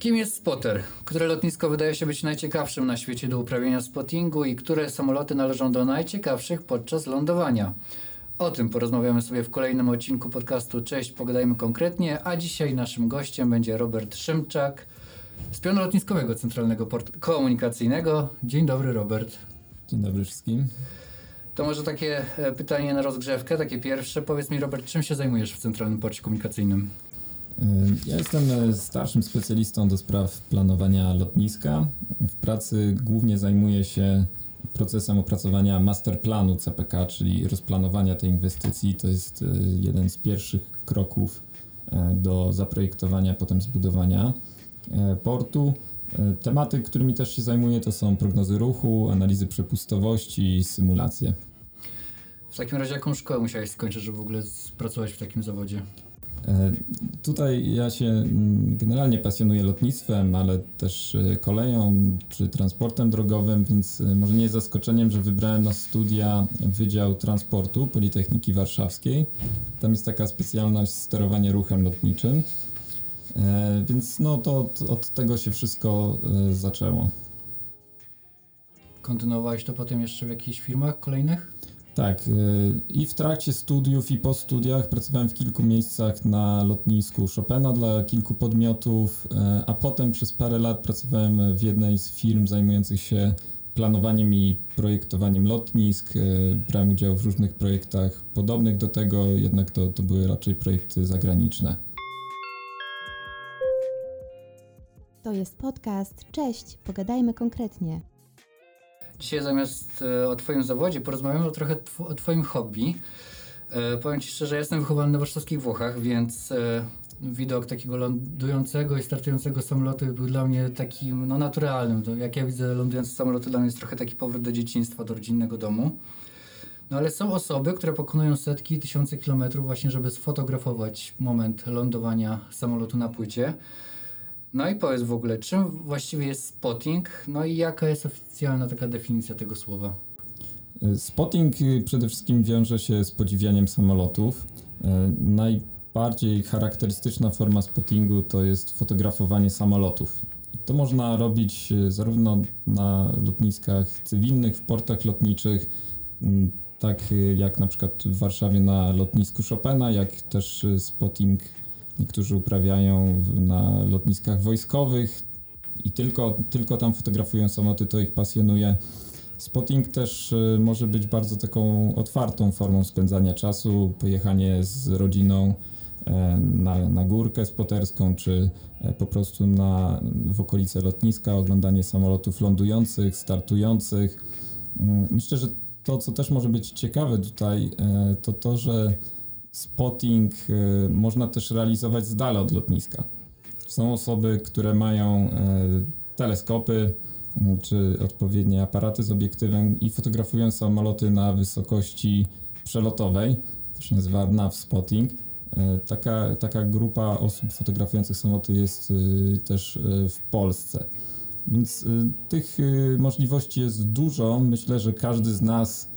Kim jest spotter? Które lotnisko wydaje się być najciekawszym na świecie do uprawiania spottingu i które samoloty należą do najciekawszych podczas lądowania? O tym porozmawiamy sobie w kolejnym odcinku podcastu Cześć, pogadajmy konkretnie, a dzisiaj naszym gościem będzie Robert Szymczak z pionu lotniskowego Centralnego Portu Komunikacyjnego. Dzień dobry Robert. Dzień dobry wszystkim. To może takie e, pytanie na rozgrzewkę, takie pierwsze. Powiedz mi Robert, czym się zajmujesz w Centralnym Porcie Komunikacyjnym? Ja jestem e, starszym specjalistą do spraw planowania lotniska. W pracy głównie zajmuję się procesem opracowania masterplanu CPK, czyli rozplanowania tej inwestycji. To jest e, jeden z pierwszych kroków e, do zaprojektowania, potem zbudowania portu. Tematy, którymi też się zajmuję, to są prognozy ruchu, analizy przepustowości i symulacje. W takim razie jaką szkołę musiałeś skończyć, żeby w ogóle pracować w takim zawodzie? E, tutaj ja się mm, generalnie pasjonuję lotnictwem, ale też e, koleją czy transportem drogowym, więc e, może nie jest zaskoczeniem, że wybrałem na studia Wydział Transportu Politechniki Warszawskiej. Tam jest taka specjalność sterowanie ruchem lotniczym. Więc no to od, od tego się wszystko zaczęło. Kontynuowałeś to potem jeszcze w jakichś firmach kolejnych? Tak, y, i w trakcie studiów, i po studiach pracowałem w kilku miejscach na lotnisku Chopina dla kilku podmiotów, y, a potem przez parę lat pracowałem w jednej z firm zajmujących się planowaniem i projektowaniem lotnisk. Y, brałem udział w różnych projektach podobnych do tego, jednak to, to były raczej projekty zagraniczne. To jest podcast. Cześć, pogadajmy konkretnie. Dzisiaj zamiast e, o Twoim zawodzie porozmawiamy trochę o Twoim hobby. E, powiem Ci szczerze, jestem wychowany na warszawskich Włochach, więc e, widok takiego lądującego i startującego samolotu był dla mnie takim no, naturalnym. Jak ja widzę lądujące samoloty, dla mnie jest trochę taki powrót do dzieciństwa, do rodzinnego domu. No ale są osoby, które pokonują setki, tysiące kilometrów właśnie, żeby sfotografować moment lądowania samolotu na płycie. No i powiedz w ogóle, czym właściwie jest spotting, no i jaka jest oficjalna taka definicja tego słowa? Spotting y, przede wszystkim wiąże się z podziwianiem samolotów. E, najbardziej charakterystyczna forma spottingu to jest fotografowanie samolotów. To można robić y, zarówno na lotniskach cywilnych, w portach lotniczych, tak y, jak na przykład w Warszawie na lotnisku Chopina, jak też spotting Niektórzy uprawiają na lotniskach wojskowych i tylko, tylko tam fotografują samoloty, to ich pasjonuje. Spotting też y, może być bardzo taką otwartą formą spędzania czasu, pojechanie z rodziną e, na, na górkę spoterską, czy e, po prostu na, w okolice lotniska, oglądanie samolotów lądujących, startujących. Mm, myślę, że to, co też może być ciekawe tutaj, e, to to, że spotting y, można też realizować z dala od lotniska. Są osoby, które mają y, teleskopy y, czy odpowiednie aparaty z obiektywem i fotografują samoloty na wysokości przelotowej. To się nazywa nav spotting. Taka, taka grupa osób fotografujących samoloty jest też w Polsce. Więc tych możliwości jest dużo. Myślę, że każdy z nas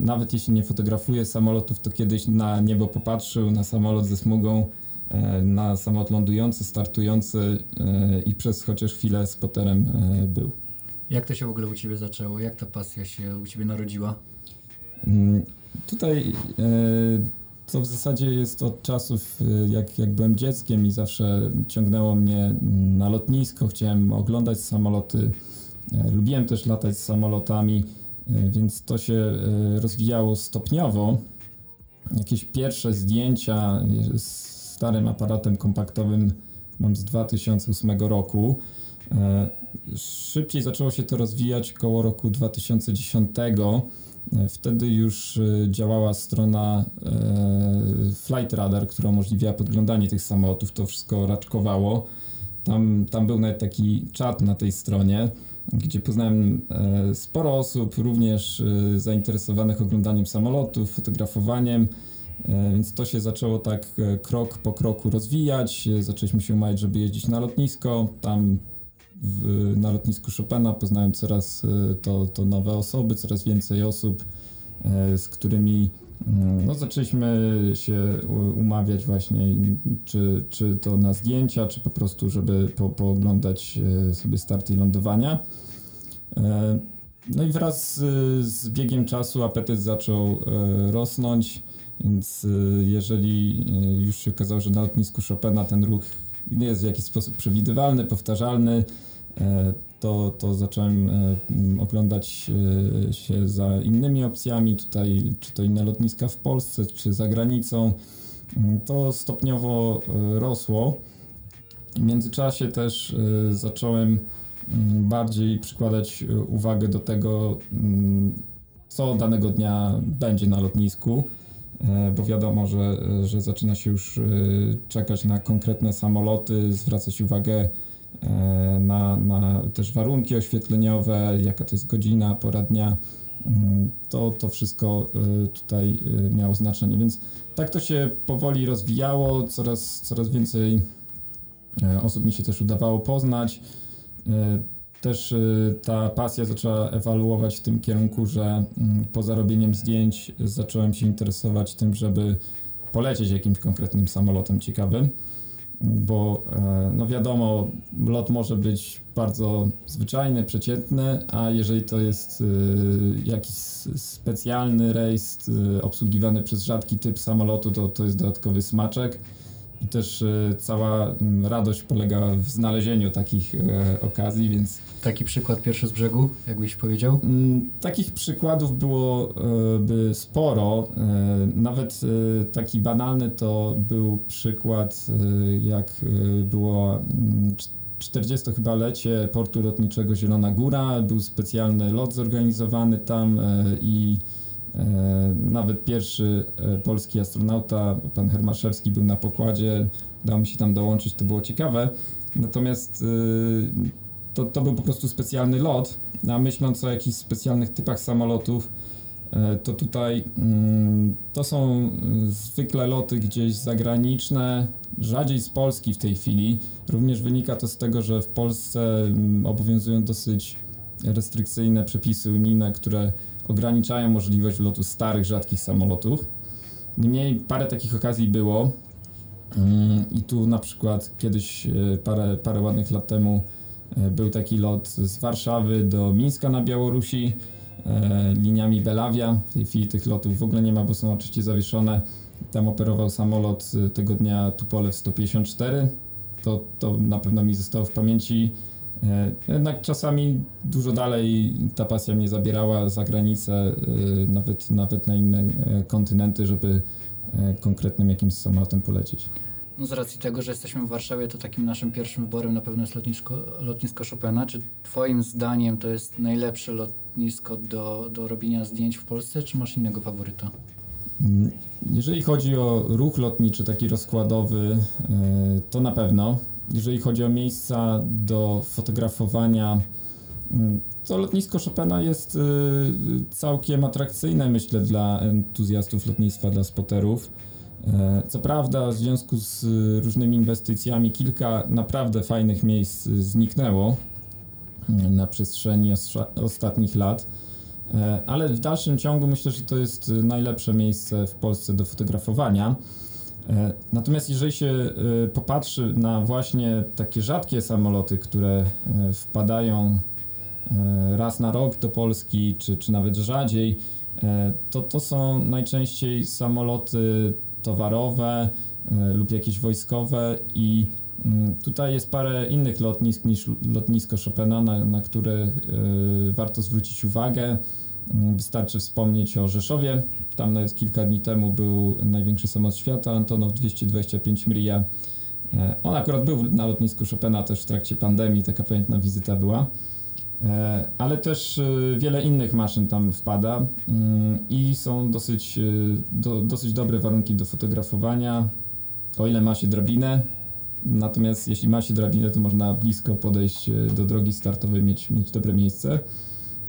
nawet jeśli nie fotografuje samolotów, to kiedyś na niebo popatrzył, na samolot ze smugą, e, na samolot lądujący, startujący e, i przez chociaż chwilę spoterem był. Jak to się w ogóle u Ciebie zaczęło? Jak ta pasja się u Ciebie narodziła? Mm, tutaj to w zasadzie jest od czasów, jak, jak byłem dzieckiem i zawsze ciągnęło mnie na lotnisko, chciałem oglądać samoloty, lubiłem też latać z samolotami. E, więc to się e, rozwijało stopniowo. Jakieś pierwsze zdjęcia z starym aparatem kompaktowym mam z 2008 roku. E, szybciej zaczęło się to rozwijać koło roku 2010. Wtedy już działała strona Flight Radar, która umożliwiała podglądanie tych samolotów. To wszystko raczkowało. Tam, tam był nawet taki czat na tej stronie gdzie poznałem e, sporo osób, również e, zainteresowanych oglądaniem samolotów, fotografowaniem. E, więc to się zaczęło tak krok po kroku rozwijać. Zaczęliśmy się umawiać, żeby jeździć na lotnisko. Tam w, na lotnisku Chopina poznałem coraz to, to nowe osoby, coraz więcej osób, z którymi no, zaczęliśmy się umawiać właśnie, czy, czy to na zdjęcia, czy po prostu, żeby po, pooglądać e, sobie starty i lądowania. E, no i wraz z, biegiem czasu apetyt zaczął e, rosnąć, więc jeżeli już się okazało, że na lotnisku Chopina ten ruch jest w jakiś sposób przewidywalny, powtarzalny, to, to zacząłem e, oglądać e, się za innymi opcjami, tutaj czy to inne lotniska w Polsce, czy za granicą. To stopniowo e, rosło. W międzyczasie też zacząłem bardziej przykładać uwagę do tego, co danego dnia będzie na lotnisku, bo wiadomo, że, że zaczyna się już czekać na konkretne samoloty, zwracać uwagę na, na też warunki oświetleniowe, jaka to jest godzina, pora dnia. Mm, to, to wszystko e, tutaj e, miało znaczenie, więc tak to się powoli rozwijało, coraz, coraz więcej osób mi się też udawało poznać. Też ta pasja zaczęła ewaluować w tym kierunku, że mm, po zarobieniem zdjęć zacząłem się interesować tym, żeby polecieć jakimś konkretnym samolotem ciekawym bo e, no wiadomo, lot może być bardzo zwyczajny, przeciętny, a jeżeli to jest e, jakiś specjalny rejs e, obsługiwany przez rzadki typ samolotu, to to jest dodatkowy smaczek. I też e, cała radość polega w znalezieniu takich e, okazji, więc. Taki przykład pierwszy z brzegu, jakbyś powiedział? Takich przykładów byłoby sporo. E, nawet taki banalny to był przykład, jak było 40 chyba lecie portu lotniczego Zielona Góra. Był specjalny lot zorganizowany tam i nawet pierwszy e, polski astronauta, pan Hermaszewski, był na pokładzie, dało mi się tam dołączyć, to było ciekawe. Natomiast e, to, to był po prostu specjalny lot, a myśląc o jakichś specjalnych typach samolotów, to tutaj mm, to są zwykle loty gdzieś zagraniczne, rzadziej z Polski w tej chwili. Również wynika to z tego, że w Polsce mm, obowiązują dosyć restrykcyjne przepisy unijne, które ograniczają możliwość lotu starych, rzadkich samolotów. Niemniej parę takich okazji było. Mm, I tu na przykład kiedyś, e, parę, parę ładnych lat temu, e, był taki lot z Warszawy do Mińska na Białorusi e, liniami Belawia. W tej chwili tych lotów w ogóle nie ma, bo są oczywiście zawieszone. Tam operował samolot tego dnia Tupolew 154. To, to na pewno mi zostało w pamięci. E, jednak czasami dużo dalej ta pasja mnie zabierała za granicę, e, nawet, nawet na inne e, kontynenty, żeby konkretnym jakimś samolotem polecieć. No z racji tego, że jesteśmy w Warszawie, to takim naszym pierwszym wyborem na pewno jest lotnisko, lotnisko Chopina. Czy Twoim zdaniem to jest najlepsze lotnisko do, do robienia zdjęć w Polsce, czy masz innego faworyta? Mm, jeżeli chodzi o ruch lotniczy, taki rozkładowy, to na pewno jeżeli chodzi o miejsca do fotografowania, mm, to lotnisko Chopina jest y, całkiem atrakcyjne, myślę, dla entuzjastów lotnictwa, dla spoterów. E, co prawda, w związku z różnymi inwestycjami, kilka naprawdę fajnych miejsc zniknęło mm, na przestrzeni ostatnich lat, e, ale w dalszym ciągu myślę, że to jest najlepsze miejsce w Polsce do fotografowania. E, natomiast jeżeli się e, popatrzy na właśnie takie rzadkie samoloty, które e, wpadają raz na rok do Polski, czy, czy nawet rzadziej, to to są najczęściej samoloty towarowe lub jakieś wojskowe i mm, tutaj jest parę innych lotnisk niż lotnisko Chopina, na, na które warto zwrócić uwagę. Mm, wystarczy wspomnieć o Rzeszowie. Tam nawet kilka dni temu był największy samolot świata, Antonow 225 Mria. E, on akurat był na lotnisku Chopina też w trakcie pandemii, taka pamiętna wizyta była. E, ale też e, wiele innych maszyn tam wpada mm, i są dosyć, do, dosyć dobre warunki do fotografowania, o ile ma się drabinę. Natomiast jeśli ma się drabinę, to można blisko podejść do drogi startowej, mieć, mieć dobre miejsce.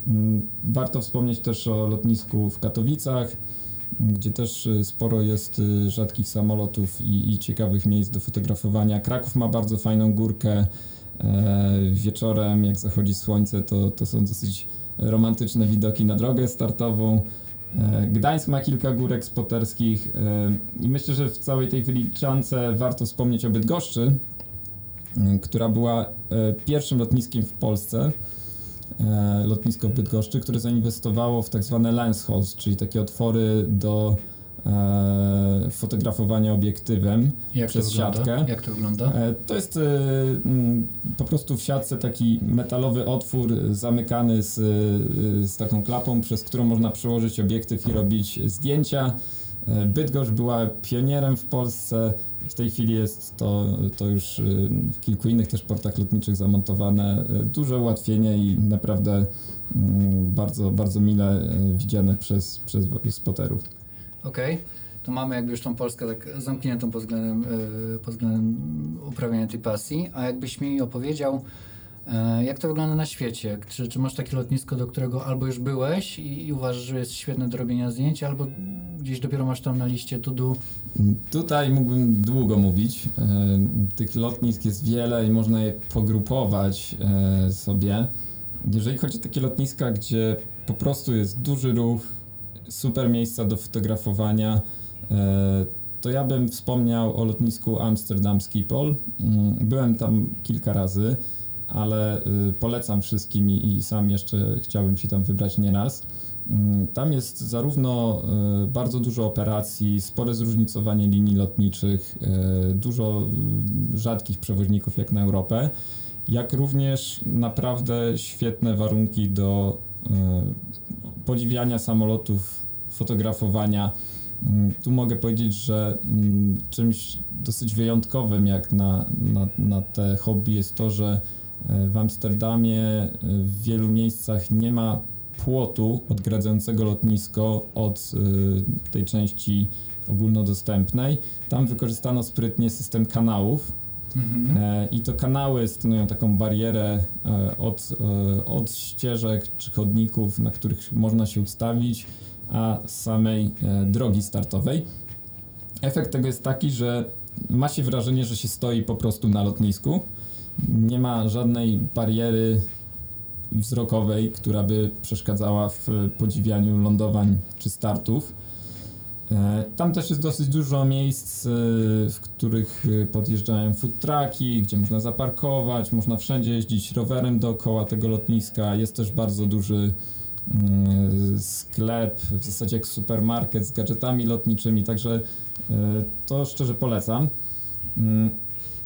Mm, warto wspomnieć też o lotnisku w Katowicach, gdzie też y, sporo jest y, rzadkich samolotów i, i ciekawych miejsc do fotografowania. Kraków ma bardzo fajną górkę. E, wieczorem, jak zachodzi słońce, to, to są dosyć romantyczne widoki na drogę startową. E, Gdańsk ma kilka górek spoterskich e, i myślę, że w całej tej wyliczance warto wspomnieć o Bydgoszczy, e, która była pierwszym lotniskiem w Polsce, lotnisko w Bydgoszczy, które zainwestowało w tak zwane lens holes, czyli takie otwory do e, fotografowania obiektywem Jak przez siatkę. Jak to wygląda? E, to jest e, po prostu w siatce taki metalowy otwór zamykany z, e, z taką klapą, przez którą można przełożyć obiektyw i robić zdjęcia. E, Bydgoszcz była pionierem w Polsce. W tej chwili jest to, to już e, w kilku innych też portach lotniczych zamontowane. E, Duże ułatwienie i naprawdę mm, bardzo, bardzo mile e, widziane przez, przez spoterów. Okej. To mamy jakby już tą Polskę tak zamkniętą pod względem, pod względem uprawiania tej pasji. A jakbyś mi opowiedział, jak to wygląda na świecie? Czy, czy masz takie lotnisko, do którego albo już byłeś i, i uważasz, że jest świetne do robienia zdjęć, albo gdzieś dopiero masz tam na liście to do? Tutaj mógłbym długo mówić. E, Tych lotnisk jest wiele i można je pogrupować e, sobie. Jeżeli chodzi o takie lotniska, gdzie po prostu jest duży ruch, super miejsca do fotografowania, e, to ja bym wspomniał o lotnisku Amsterdam Schiphol. Mm, Byłem tam kilka razy, ale y, polecam wszystkim i, sam jeszcze chciałbym się tam wybrać nieraz. Mm, Tam jest zarówno e, bardzo dużo operacji, spore zróżnicowanie linii lotniczych, e, dużo rzadkich przewoźników jak na Europę, jak również naprawdę świetne warunki do podziwiania samolotów, fotografowania. Mm, Tu mogę powiedzieć, że mm, czymś dosyć wyjątkowym jak na, na, na te hobby jest to, że w Amsterdamie e, w wielu miejscach nie ma płotu odgradzającego lotnisko od y, tej części ogólnodostępnej. Tam wykorzystano sprytnie system kanałów Mhm. e, i to kanały stanowią taką barierę e, od, e, od ścieżek czy chodników, na których można się ustawić, a samej e, drogi startowej. Efekt tego jest taki, że ma się wrażenie, że się stoi po prostu na lotnisku. Nie ma żadnej bariery wzrokowej, która by przeszkadzała w podziwianiu lądowań czy startów. E, Tam też jest dosyć dużo miejsc, e, w których e, podjeżdżają food trucki, gdzie można zaparkować, można wszędzie jeździć rowerem dookoła tego lotniska. Jest też bardzo duży mm, sklep, w zasadzie jak supermarket z gadżetami lotniczymi, także to szczerze polecam.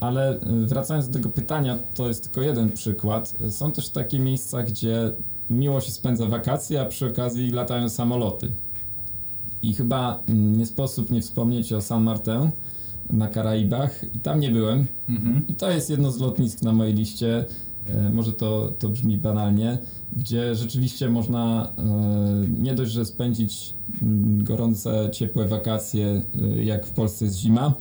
Ale e, wracając do tego pytania, to jest tylko jeden przykład. Są też takie miejsca, gdzie miło się spędza wakacje, a przy okazji latają samoloty. I chyba mm, nie sposób nie wspomnieć o San Martin na Karaibach. I tam nie byłem. Mhm. I to jest jedno z lotnisk na mojej liście. E, może to, to brzmi banalnie, gdzie rzeczywiście można e, nie dość, że spędzić mm, gorące, ciepłe wakacje, e, jak w Polsce jest zima,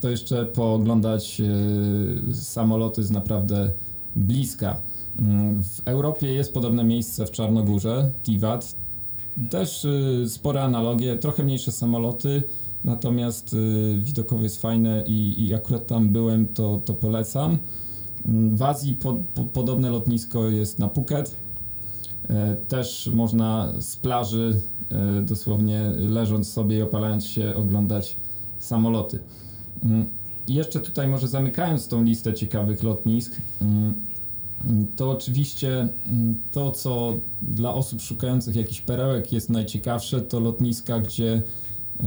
to jeszcze pooglądać e, samoloty z naprawdę bliska. Mm, W Europie jest podobne miejsce w Czarnogórze, Tivat. Też y, spore analogie, trochę mniejsze samoloty, natomiast y, widokowo jest fajne i, i akurat tam byłem, to, to polecam. Mm, W Azji po, po, podobne lotnisko jest na Phuket. E, Też można z plaży, e, dosłownie leżąc sobie i opalając się, oglądać samoloty. Mm, jeszcze tutaj może zamykając tą listę ciekawych lotnisk, mm, mm, to oczywiście to, co dla osób szukających jakichś perełek jest najciekawsze, to lotniska, gdzie e,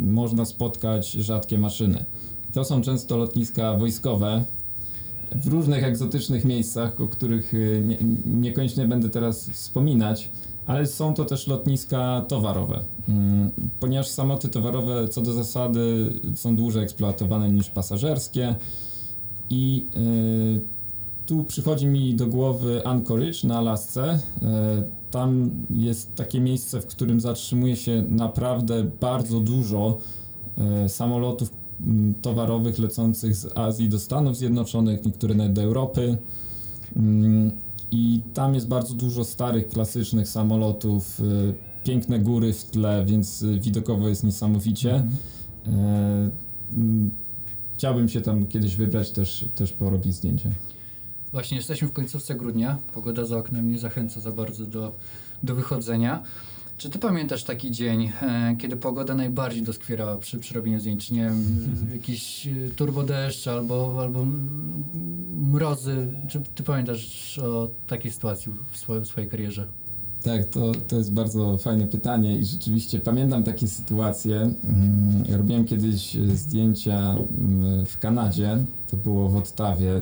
można spotkać rzadkie maszyny. To są często lotniska wojskowe w różnych egzotycznych miejscach, o których e, nie, niekoniecznie będę teraz wspominać, ale są to też lotniska towarowe. Mm, Ponieważ samoloty towarowe co do zasady są dłużej eksploatowane niż pasażerskie i y, tu przychodzi mi do głowy Anchorage na Alasce. E, Tam jest takie miejsce, w którym zatrzymuje się naprawdę bardzo dużo samolotów towarowych lecących z Azji do Stanów Zjednoczonych, niektóre nawet do Europy. Mm, I tam jest bardzo dużo starych, klasycznych samolotów, e, piękne góry w tle, więc e, widokowo jest niesamowicie. Mhm. E, mm, Chciałbym się tam kiedyś wybrać, też, też porobić zdjęcie. Właśnie jesteśmy w końcówce grudnia. Pogoda za oknem nie zachęca za bardzo do, do wychodzenia. Czy ty pamiętasz taki dzień, e, kiedy pogoda najbardziej doskwierała przy, przy robieniu zdjęć? Nie wiem, jakiś e, turbodeszcz albo, albo mrozy. Czy ty pamiętasz o takiej sytuacji w, swojej, w swojej karierze? Tak, to, to jest bardzo fajne pytanie i rzeczywiście pamiętam takie sytuacje. Mm, robiłem kiedyś zdjęcia mm, w Kanadzie, to było w Ottawie.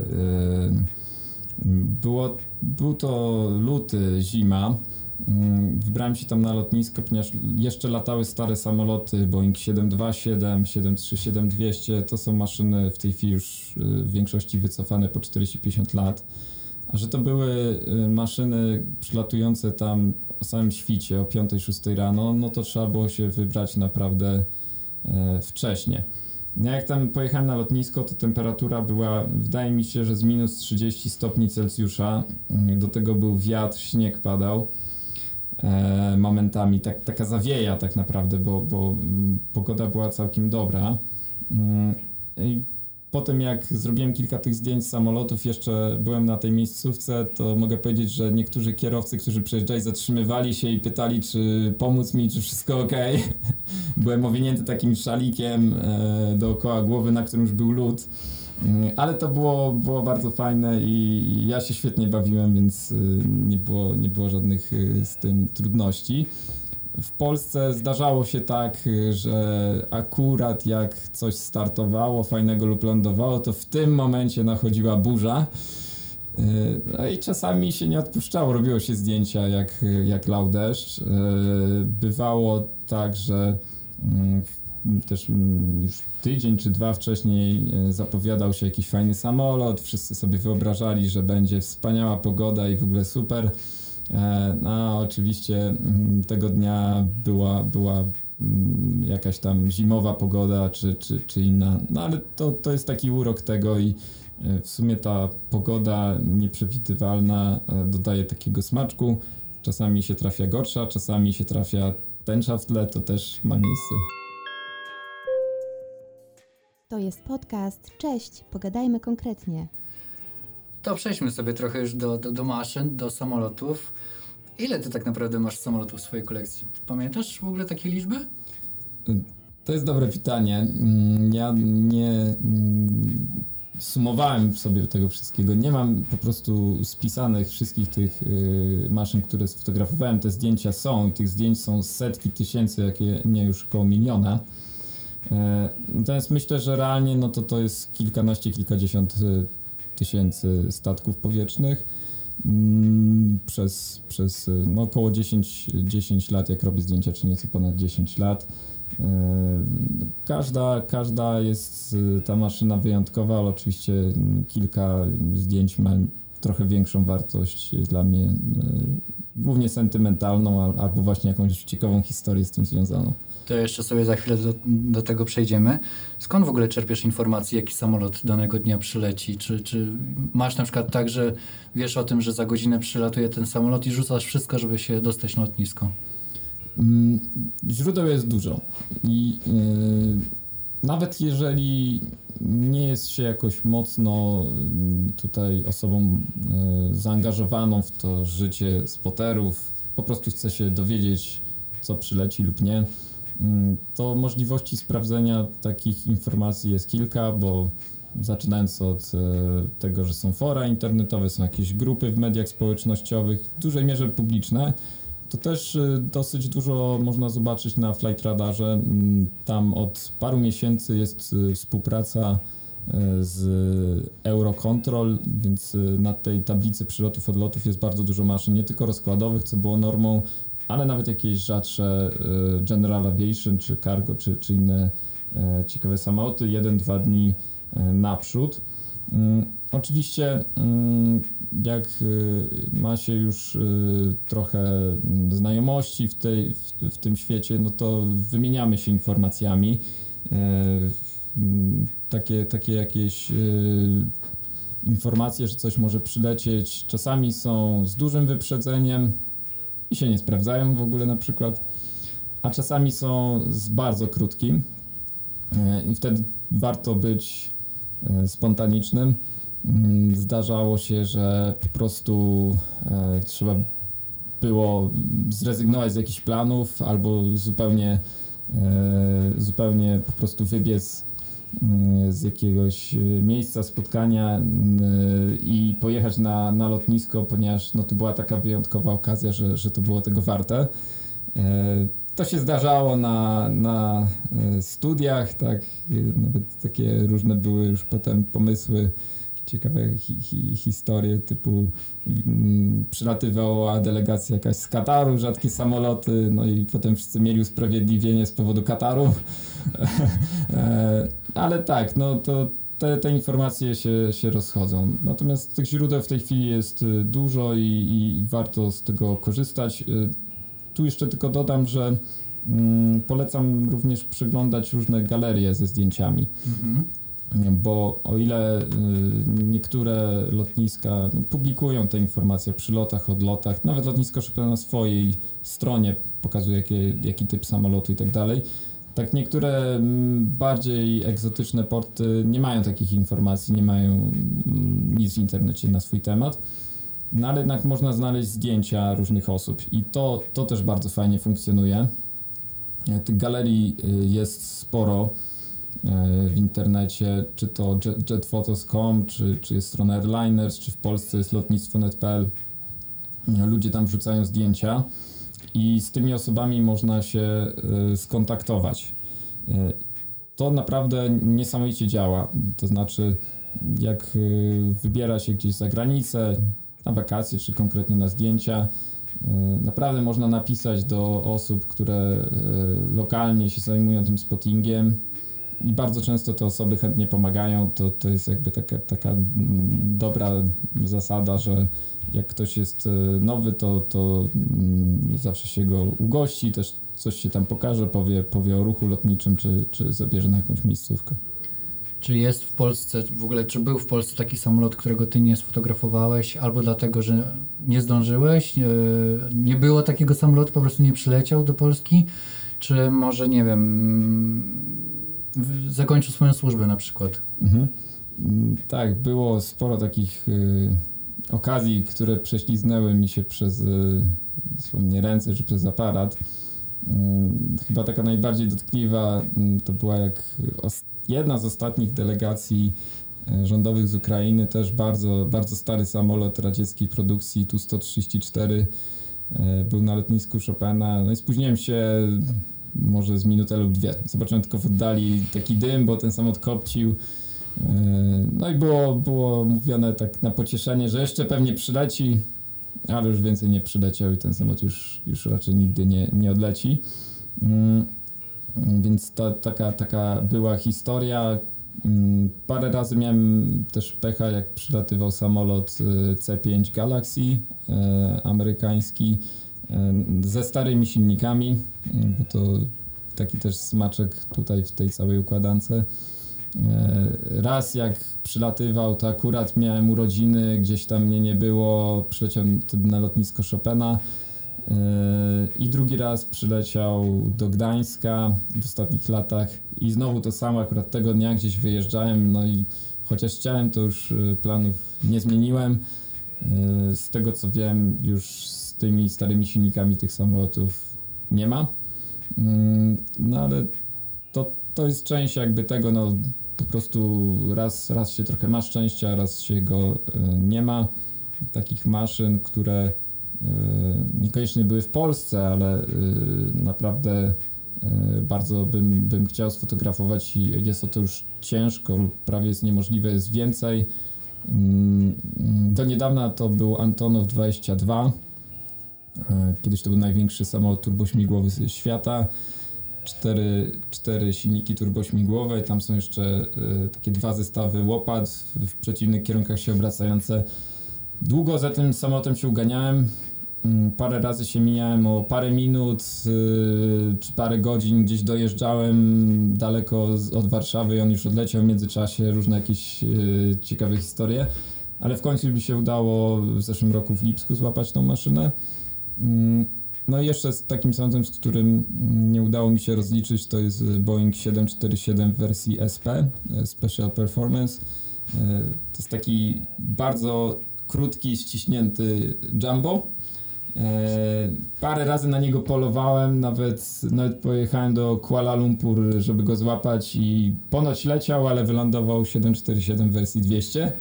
Było, był to luty, zima. Mm, wybrałem się tam na lotnisko, ponieważ jeszcze latały stare samoloty Boeing 727, 737, 200. To są maszyny w tej chwili już y, w większości wycofane po 40-50 lat. A że to były y, maszyny przylatujące tam o samym świcie o 5-6 rano, no to trzeba było się wybrać naprawdę e, wcześnie. No jak tam pojechałem na lotnisko, to temperatura była, wydaje mi się, że z minus 30 stopni Celsjusza. Do tego był wiatr, śnieg padał e, momentami, tak, taka zawieja tak naprawdę, bo, bo mm, pogoda była całkiem dobra. Mm, I potem jak zrobiłem kilka tych zdjęć samolotów, jeszcze byłem na tej miejscówce, to mogę powiedzieć, że niektórzy kierowcy, którzy przejeżdżali, zatrzymywali się i pytali, czy pomóc mi, czy wszystko ok. byłem owinięty takim szalikiem e, dookoła głowy, na którym już był lód. Ale to było, było bardzo fajne i ja się świetnie bawiłem, więc y, nie było, nie było żadnych y, z tym trudności. W Polsce zdarzało się tak, że akurat jak coś startowało fajnego lub lądowało, to w tym momencie nachodziła burza. No i czasami się nie odpuszczało, robiło się zdjęcia jak, jak lał deszcz. Bywało tak, że mm, też mm, już tydzień czy dwa wcześniej e, zapowiadał się jakiś fajny samolot, wszyscy sobie wyobrażali, że będzie wspaniała pogoda i w ogóle super. E, no, oczywiście mm, tego dnia była, była mm, jakaś tam zimowa pogoda czy, czy, czy inna, no ale to, to jest taki urok tego i e, w sumie ta pogoda nieprzewidywalna dodaje takiego smaczku. Czasami się trafia gorsza, czasami się trafia tęcza w tle, to też ma miejsce. To jest podcast. Cześć, pogadajmy konkretnie. To przejdźmy sobie trochę już do, do, do maszyn, do samolotów. Ile ty tak naprawdę masz samolotów w swojej kolekcji? Pamiętasz w ogóle takie liczby? To jest dobre pytanie. Mm, ja nie mm, sumowałem sobie tego wszystkiego. Nie mam po prostu spisanych wszystkich tych y, maszyn, które sfotografowałem. Te zdjęcia są i tych zdjęć są setki tysięcy, jakie nie już około miliona. E, natomiast myślę, że realnie no to to jest kilkanaście, kilkadziesiąt y, tysięcy statków powietrznych mm, przez, przez y, no, około 10, 10 lat, jak robię zdjęcia, czy nieco ponad 10 lat. E, każda, każda jest ta maszyna wyjątkowa, ale oczywiście kilka zdjęć ma trochę większą wartość dla mnie, głównie sentymentalną, albo właśnie jakąś ciekawą historię z tym związaną to jeszcze sobie za chwilę do, do, tego przejdziemy. Skąd w ogóle czerpiesz informacje, jaki samolot danego dnia przyleci? Czy, czy masz na przykład tak, że wiesz o tym, że za godzinę przylatuje ten samolot i rzucasz wszystko, żeby się dostać na lotnisko? Mm, źródeł jest dużo i yy, nawet jeżeli nie jest się jakoś mocno yy, tutaj osobą yy, zaangażowaną w to życie spoterów, po prostu chce się dowiedzieć, co przyleci lub nie, to możliwości sprawdzenia takich informacji jest kilka, bo zaczynając od e, tego, że są fora internetowe, są jakieś grupy w mediach społecznościowych, w dużej mierze publiczne, to też e, dosyć dużo można zobaczyć na Flight Radarze. Mm, tam od paru miesięcy jest e, współpraca z Eurocontrol, więc na tej tablicy przylotów, odlotów jest bardzo dużo maszyn, nie tylko rozkładowych, co było normą ale nawet jakieś rzadsze y, General Aviation czy Cargo czy, czy inne e, ciekawe samoloty, jeden, dwa dni e, naprzód. Mm, oczywiście, mm, jak ma się już trochę znajomości w, tej, w, w tym świecie, no to wymieniamy się informacjami. E, mm, takie, takie jakieś informacje, że coś może przylecieć, czasami są z dużym wyprzedzeniem, i się nie sprawdzają w ogóle na przykład, a czasami są z bardzo krótkim e, i wtedy warto być e, spontanicznym. Mm, zdarzało się, że po prostu e, trzeba było zrezygnować z jakichś planów albo zupełnie, zupełnie po prostu wybiec z jakiegoś miejsca spotkania i pojechać na, na lotnisko, ponieważ no, to była taka wyjątkowa okazja, że, że to było tego warte. To się zdarzało na, na studiach, tak, nawet takie różne były już potem pomysły ciekawe hi, hi, historie typu mm, przylatywała delegacja jakaś z Kataru, rzadkie samoloty, no i potem wszyscy mieli usprawiedliwienie z powodu Kataru. e, ale tak, no to te, te informacje się, się rozchodzą. Natomiast tych źródeł w tej chwili jest y, dużo i, i warto z tego korzystać. Y, tu jeszcze tylko dodam, że mm, polecam również przeglądać różne galerie ze zdjęciami. Mhm bo o ile y, niektóre lotniska publikują te informacje o przylotach, odlotach, nawet lotnisko Chopin na swojej stronie pokazuje jakie, jaki typ samolotu i tak dalej, tak niektóre mm, bardziej egzotyczne porty nie mają takich informacji, nie mają mm, nic w internecie na swój temat. No ale jednak można znaleźć zdjęcia różnych osób i to, to też bardzo fajnie funkcjonuje. Tych galerii y, jest sporo w internecie, czy to jetphotos.com, czy, czy jest strona Airliners, czy w Polsce jest lotnictwo.net.pl. Ludzie tam wrzucają zdjęcia i z tymi osobami można się e, skontaktować. E, to naprawdę niesamowicie działa. To znaczy, jak wybiera się gdzieś za granicę, na wakacje, czy konkretnie na zdjęcia, naprawdę można napisać do osób, które lokalnie się zajmują tym spottingiem i bardzo często te osoby chętnie pomagają, to, to jest jakby taka, taka dobra zasada, że jak ktoś jest e, nowy, to, to mm, zawsze się go ugości, też coś się tam pokaże, powie, powie o ruchu lotniczym, czy, czy zabierze na jakąś miejscówkę. Czy jest w Polsce, w ogóle, czy był w Polsce taki samolot, którego ty nie sfotografowałeś, albo dlatego, że nie zdążyłeś, nie, nie było takiego samolotu, po prostu nie przyleciał do Polski, czy może, nie wiem, zakończył swoją służbę na przykład. Mhm. Tak, było sporo takich y, okazji, które prześliznęły mi się przez y, ręce czy przez aparat. Y, chyba taka najbardziej dotkliwa y, to była jak jedna z ostatnich delegacji y, rządowych z Ukrainy, też bardzo, bardzo stary samolot radzieckiej produkcji Tu-134 y, był na lotnisku Chopina. No i spóźniłem się może z minutę lub dwie. Zobaczyłem tylko w oddali taki dym, bo ten samolot kopcił. E, no i było, było mówione tak na pocieszenie, że jeszcze pewnie przyleci, ale już więcej nie przyleciał i ten samolot już, już raczej nigdy nie, nie odleci. Mm, więc to taka, taka była historia. Mm, parę razy miałem też pecha, jak przylatywał samolot e, C5 Galaxy e, amerykański ze starymi silnikami, bo to taki też smaczek tutaj w tej całej układance. E, raz jak przylatywał, to akurat miałem urodziny, gdzieś tam mnie nie było, przyleciał na lotnisko Chopina. E, I drugi raz przyleciał do Gdańska w ostatnich latach i znowu to samo, akurat tego dnia gdzieś wyjeżdżałem, no i chociaż chciałem, to już e, planów nie zmieniłem. Z tego co wiem, już tymi starymi silnikami tych samolotów nie ma. Mm, no ale to, to jest część jakby tego, no po prostu raz, raz się trochę ma szczęścia, raz się go e, nie ma. Takich maszyn, które e, niekoniecznie były w Polsce, ale e, naprawdę bardzo bym, bym chciał sfotografować i jest o to już ciężko, prawie jest niemożliwe, jest więcej. Mm, do niedawna to był Antonov 22, E, kiedyś to był największy samolot turbośmigłowy świata. Cztery, cztery silniki turbośmigłowe, tam są jeszcze y, takie dwa zestawy łopat w, przeciwnych kierunkach się obracające. Długo za tym samolotem się uganiałem. Y, parę razy się mijałem o parę minut y, czy parę godzin, gdzieś dojeżdżałem daleko od Warszawy on już odleciał w międzyczasie, różne jakieś ciekawe historie. Ale w końcu mi się udało w zeszłym roku w Lipsku złapać tą maszynę. Mm, no i jeszcze z takim samolotem, z którym nie udało mi się rozliczyć, to jest Boeing 747 w wersji SP, e, Special Performance. E, to jest taki bardzo krótki, ściśnięty jumbo. parę razy na niego polowałem, nawet, nawet pojechałem do Kuala Lumpur, żeby go złapać i ponoć leciał, ale wylądował 747 w wersji 200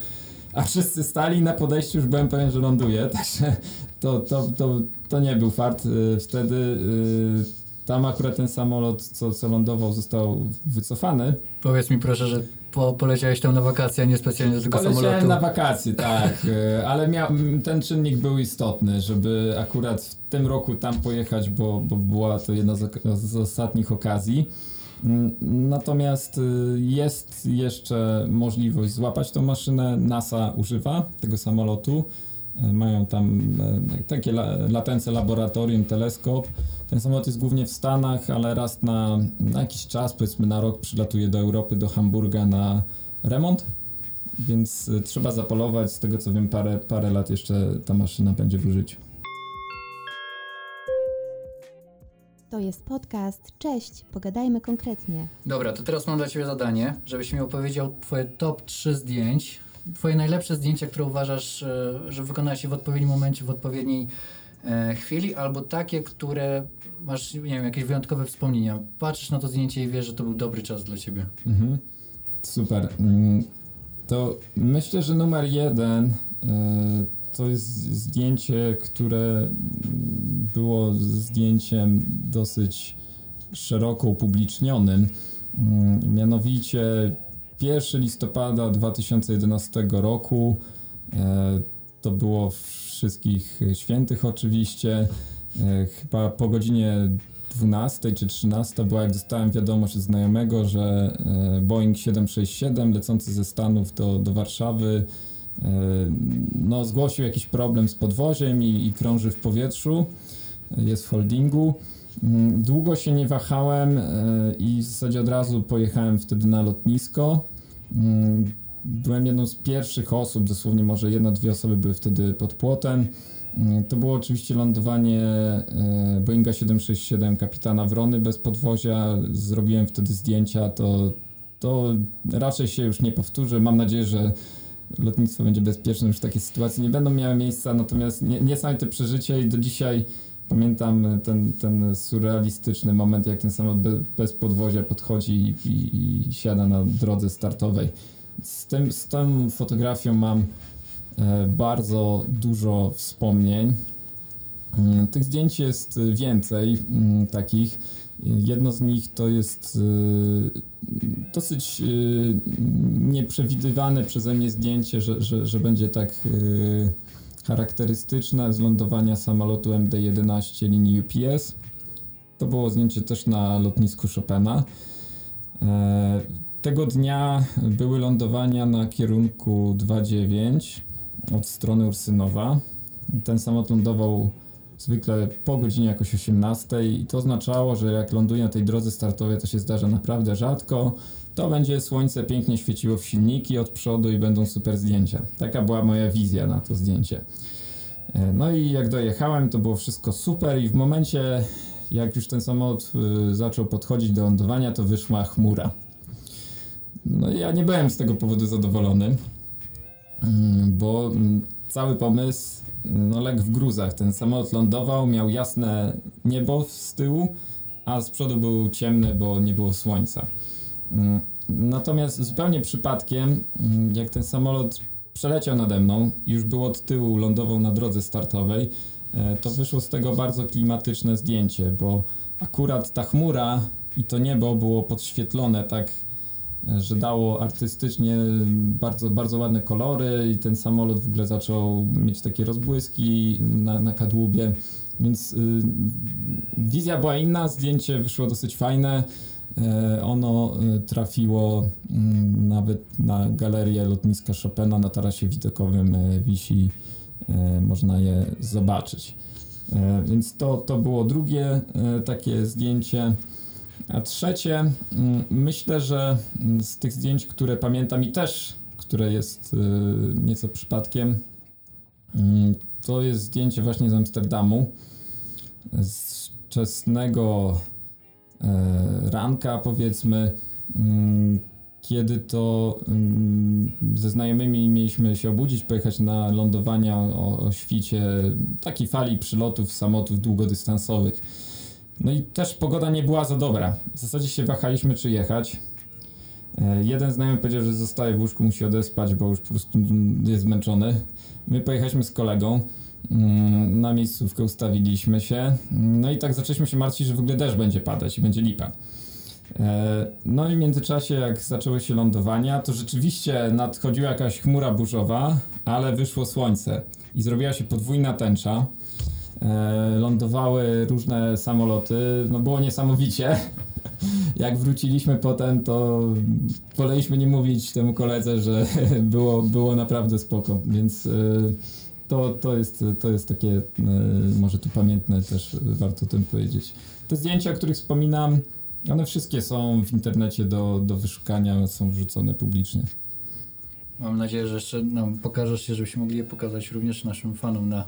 a wszyscy stali na podejściu, już byłem pewien, że ląduje, także to, to, to, to nie był fart y, wtedy. Y, tam akurat ten samolot, co, co lądował, został wycofany. Powiedz mi proszę, że po, poleciałeś tam na wakacje, a nie specjalnie do tego Poleciałem samolotu. na wakacje, tak, y, ale miał, ten czynnik był istotny, żeby akurat w tym roku tam pojechać, bo, bo była to jedna z, z ostatnich okazji. Mm, natomiast jest jeszcze możliwość złapać tą maszynę. NASA używa tego samolotu. Mają tam y, takie latence laboratorium, teleskop. Ten samolot jest głównie w Stanach, ale raz na, na jakiś czas, powiedzmy na rok, przylatuje do Europy, do Hamburga na remont. Więc trzeba zapolować. Z tego co wiem, parę, parę lat jeszcze ta maszyna będzie w użyciu. To jest podcast. Cześć, pogadajmy konkretnie. Dobra, to teraz mam dla Ciebie zadanie, żebyś mi opowiedział Twoje top 3 zdjęć. Twoje najlepsze zdjęcia, które uważasz, e, że wykonałeś w odpowiednim momencie, w odpowiedniej e, chwili, albo takie, które masz, nie wiem, jakieś wyjątkowe wspomnienia. Patrzysz na to zdjęcie i wiesz, że to był dobry czas dla Ciebie. Mhm. Super. Mm, to myślę, że numer jeden e, to jest zdjęcie, które było zdjęciem dosyć szeroko upublicznionym. Mm, mianowicie 1 listopada 2011 roku. E, to było wszystkich świętych oczywiście. E, chyba po godzinie 12 czy 13 była, jak dostałem wiadomość od znajomego, że e, Boeing 767 lecący ze Stanów do, do Warszawy no, zgłosił jakiś problem z podwoziem i, i krąży w powietrzu, jest w holdingu. Mm, długo się nie wahałem e, i w zasadzie od razu pojechałem wtedy na lotnisko. Mm, byłem jedną z pierwszych osób, dosłownie może jedna, dwie osoby były wtedy pod płotem. Mm, to było oczywiście lądowanie e, Boeinga 767 kapitana Wrony bez podwozia. Zrobiłem wtedy zdjęcia, to, to raczej się już nie powtórzy. Mam nadzieję, że lotnictwo będzie bezpieczne, już takie sytuacje nie będą miały miejsca, natomiast nie, niesamowite przeżycie i do dzisiaj pamiętam ten, ten surrealistyczny moment, jak ten samolot bez, bez podwozia podchodzi i, i, i, siada na drodze startowej. Z, tym, z tą fotografią mam e, bardzo dużo wspomnień. Mm, tych zdjęć jest więcej mm, takich. Jedno z nich to jest e, dosyć e, nieprzewidywane przeze mnie zdjęcie, że, że, że będzie tak e, charakterystyczne z lądowania samolotu MD-11 linii UPS. To było zdjęcie też na lotnisku Chopina. Tego dnia były lądowania na kierunku 2.9 od strony Ursynowa. Ten samolot lądował zwykle po godzinie jakoś 18 i to oznaczało, że jak ląduje na tej drodze startowej, to się zdarza naprawdę rzadko, to będzie słońce pięknie świeciło w silniki od przodu i będą super zdjęcia. Taka była moja wizja na to zdjęcie. E, no i jak dojechałem, to było wszystko super i w momencie, jak już ten samolot y, zaczął podchodzić do lądowania, to wyszła chmura. No i ja nie byłem z tego powodu zadowolony, mm, bo mm, cały pomysł no, lek w gruzach. Ten samolot lądował, miał jasne niebo z tyłu, a z przodu był ciemny, bo nie było słońca. Mm, natomiast zupełnie przypadkiem, mm, jak ten samolot przeleciał nade mną, już był od tyłu, lądował na drodze startowej, e, to wyszło z tego bardzo klimatyczne zdjęcie, bo akurat ta chmura i to niebo było podświetlone tak że dało artystycznie bardzo, bardzo ładne kolory i ten samolot w ogóle zaczął mieć takie rozbłyski na, na kadłubie, więc y, wizja była inna, zdjęcie wyszło dosyć fajne. E, ono y, trafiło y, nawet na galerię lotniska Chopina na tarasie widokowym e, wisi, e, można je zobaczyć. E, więc to, to było drugie e, takie zdjęcie. A trzecie, mm, myślę, że mm, z tych zdjęć, które pamiętam i też, które jest nieco przypadkiem, mm, to jest zdjęcie właśnie z Amsterdamu. Z wczesnego e, ranka, powiedzmy, kiedy to mm, ze znajomymi mieliśmy się obudzić, pojechać na lądowania o, o świcie takiej fali przylotów samolotów długodystansowych. No i też pogoda nie była za dobra. W zasadzie się wahaliśmy, czy jechać. E, jeden znajomy powiedział, że zostaje w łóżku, musi odespać, bo już po prostu jest zmęczony. My pojechaliśmy z kolegą. Mm, na miejscówkę ustawiliśmy się. No i tak zaczęliśmy się martwić, że w ogóle deszcz będzie padać i będzie lipa. E, no i w międzyczasie, jak zaczęły się lądowania, to rzeczywiście nadchodziła jakaś chmura burzowa, ale wyszło słońce i zrobiła się podwójna tęcza. E, lądowały różne samoloty, no było niesamowicie. Jak wróciliśmy potem, to woleliśmy nie mówić temu koledze, że było, było naprawdę spoko, więc e, to, to, jest, to jest takie może tu pamiętne też warto o tym powiedzieć. Te zdjęcia, o których wspominam, one wszystkie są w internecie do, do wyszukania, są wrzucone publicznie. Mam nadzieję, że jeszcze nam pokażesz się, żebyśmy mogli je pokazać również naszym fanom na,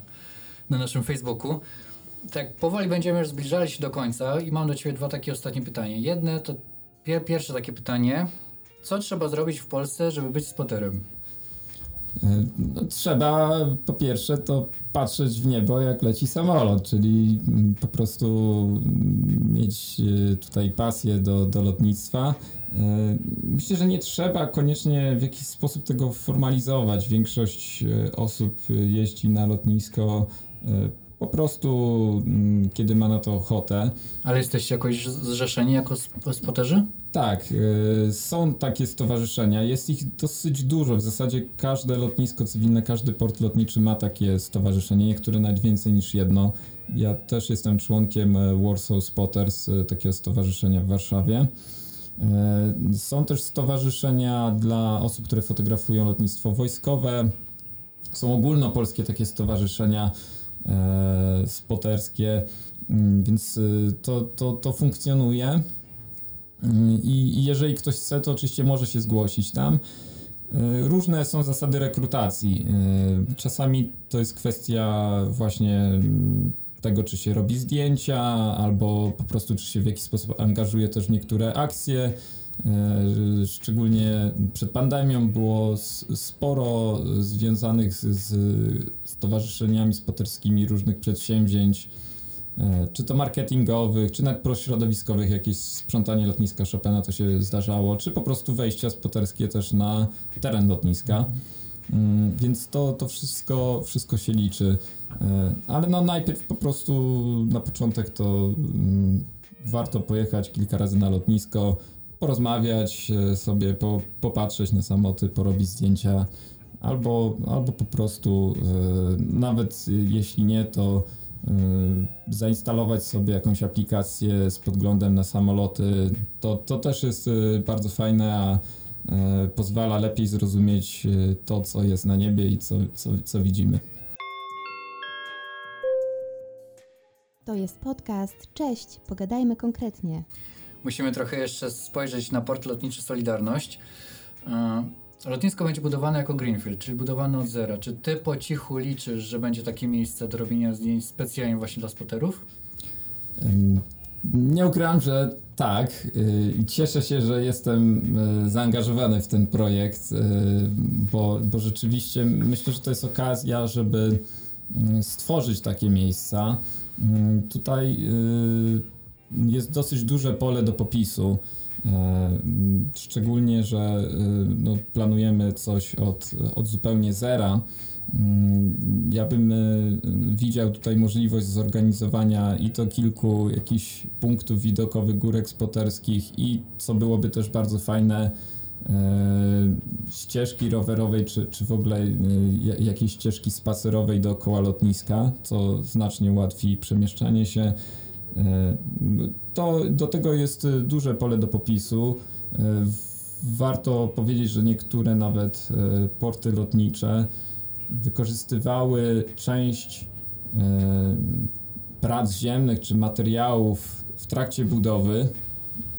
na naszym Facebooku. Tak, powoli będziemy już zbliżali się do końca i mam do Ciebie dwa takie ostatnie pytania. Jedne to pier pierwsze takie pytanie. Co trzeba zrobić w Polsce, żeby być spoterem? No, trzeba po pierwsze to patrzeć w niebo jak leci samolot, czyli mm, po prostu mm, mieć e, tutaj pasję do, do lotnictwa. E, myślę, że nie trzeba koniecznie w jakiś sposób tego formalizować. Większość osób jeździ na lotnisko po prostu, mm, kiedy ma na to ochotę. Ale jesteście jakoś zrzeszeni jako spoterzy? Tak, y, są takie stowarzyszenia. Jest ich dosyć dużo. W zasadzie każde lotnisko cywilne, każdy port lotniczy ma takie stowarzyszenie, niektóre nawet więcej niż jedno. Ja też jestem członkiem e, Warsaw Spotters, e, takiego stowarzyszenia w Warszawie. E, są też stowarzyszenia dla osób, które fotografują lotnictwo wojskowe. Są ogólnopolskie takie stowarzyszenia spoterskie, mm, więc y, to, to, to funkcjonuje. Mm, I, I jeżeli ktoś chce, to oczywiście może się zgłosić tam. Y, różne są zasady rekrutacji. Y, czasami to jest kwestia właśnie mm, tego, czy się robi zdjęcia, albo po prostu, czy się w jakiś sposób angażuje też w niektóre akcje. Szczególnie przed pandemią było sporo związanych z, z stowarzyszeniami spoterskimi różnych przedsięwzięć, e, czy to marketingowych, czy nawet prośrodowiskowych, jakieś sprzątanie lotniska Chopina to się zdarzało, czy po prostu wejścia spoterskie też na teren lotniska. Mm, więc to, to wszystko, wszystko się liczy. E, ale no najpierw po prostu na początek to mm, warto pojechać kilka razy na lotnisko, porozmawiać e, sobie, po, popatrzeć na samoty, porobić zdjęcia, albo, albo po prostu e, nawet jeśli nie, to e, zainstalować sobie jakąś aplikację z podglądem na samoloty. To, to też jest bardzo fajne, a pozwala lepiej zrozumieć to, co jest na niebie i co, co, co widzimy. To jest podcast. Cześć, pogadajmy konkretnie musimy trochę jeszcze spojrzeć na port lotniczy Solidarność. E, lotnisko będzie budowane jako Greenfield, czyli budowane od zera. Czy ty po cichu liczysz, że będzie takie miejsce do robienia zdjęć specjalnie właśnie dla spoterów? Nie ukrywam, że tak y, i cieszę się, że jestem y, zaangażowany w ten projekt, bo, bo rzeczywiście myślę, że to jest okazja, żeby mm, stworzyć takie miejsca. Mm, tutaj jest dosyć duże pole do popisu. E, szczególnie, że e, no, planujemy coś od, od zupełnie zera. Mm, ja bym e, widział tutaj możliwość zorganizowania i to kilku jakichś punktów widokowych górek spoterskich i co byłoby też bardzo fajne, ścieżki rowerowej, czy, czy w ogóle jakiejś ścieżki spacerowej dookoła lotniska, co znacznie ułatwi przemieszczanie się. E, to do tego jest e, duże pole do popisu. E, warto powiedzieć, że niektóre nawet porty lotnicze wykorzystywały część prac ziemnych czy materiałów w trakcie budowy,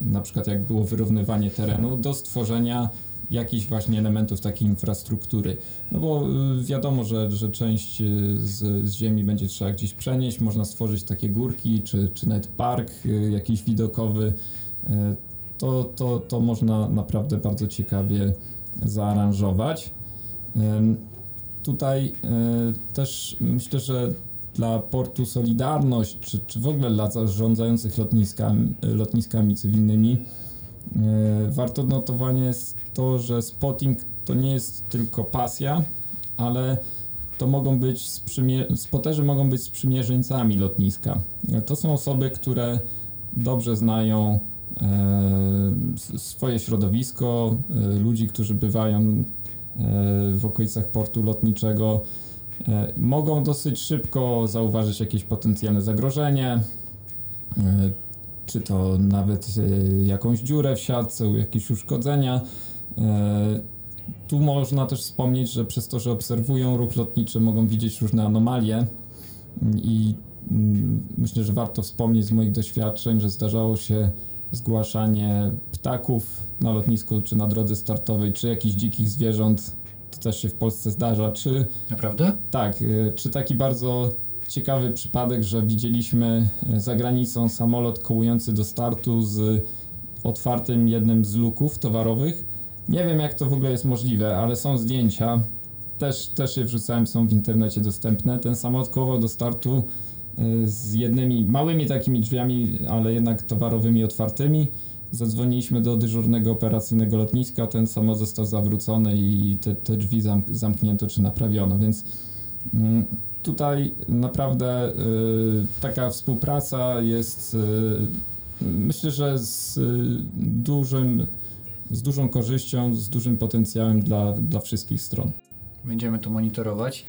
na przykład jak było wyrównywanie terenu, do stworzenia jakichś właśnie elementów takiej infrastruktury. No bo y, wiadomo, że, że część y, z, z ziemi będzie trzeba gdzieś przenieść, można stworzyć takie górki, czy, czy nawet park y, jakiś widokowy. to, to, to można naprawdę bardzo ciekawie zaaranżować. Tutaj też myślę, że dla portu Solidarność, czy, czy w ogóle dla zarządzających lotniskami, lotniskami cywilnymi, warto odnotowania jest to, że spotting to nie jest tylko pasja, ale to mogą być spoterzy mogą być sprzymierzeńcami lotniska. To są osoby, które dobrze znają e, swoje środowisko, e, ludzi, którzy bywają e, w okolicach portu lotniczego, e, mogą dosyć szybko zauważyć jakieś potencjalne zagrożenie, e, czy to nawet e, jakąś dziurę w siatce, jakieś uszkodzenia tu można też wspomnieć, że przez to, że obserwują ruch lotniczy, mogą widzieć różne anomalie i mm, myślę, że warto wspomnieć z moich doświadczeń, że zdarzało się zgłaszanie ptaków na lotnisku, czy na drodze startowej, czy jakichś dzikich zwierząt. To też się w Polsce zdarza. Czy Naprawdę? Tak, y, czy taki bardzo ciekawy przypadek, że widzieliśmy y, za granicą samolot kołujący do startu z otwartym jednym z luków towarowych nie wiem jak to w ogóle jest możliwe, ale są zdjęcia. Też, też je wrzucałem, są w internecie dostępne. Ten samolot kołował do startu y, z jednymi małymi takimi drzwiami, ale jednak towarowymi otwartymi. Zadzwoniliśmy do dyżurnego operacyjnego lotniska, ten samolot został zawrócony i te, te drzwi zamk zamknięto czy naprawiono, więc mm, tutaj naprawdę y, taka współpraca jest y, myślę, że z y, dużym z dużą korzyścią, z dużym potencjałem dla, dla wszystkich stron. Będziemy to monitorować.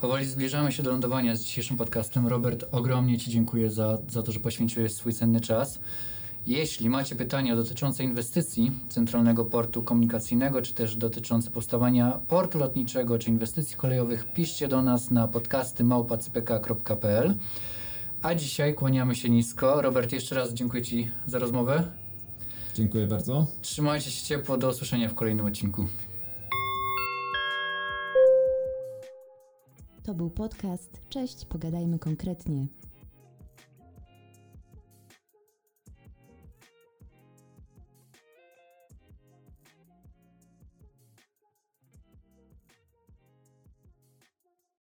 Powoli zbliżamy się do lądowania z dzisiejszym podcastem. Robert, ogromnie Ci dziękuję za, za to, że poświęciłeś swój cenny czas. Jeśli macie pytania dotyczące inwestycji Centralnego Portu Komunikacyjnego, czy też dotyczące powstawania portu lotniczego, czy inwestycji kolejowych, piszcie do nas na podcasty małpacpk.pl. A dzisiaj kłaniamy się nisko. Robert, jeszcze raz dziękuję Ci za rozmowę. Dziękuję bardzo. Trzymajcie się ciepło, do usłyszenia w kolejnym odcinku. To był podcast. Cześć, pogadajmy konkretnie.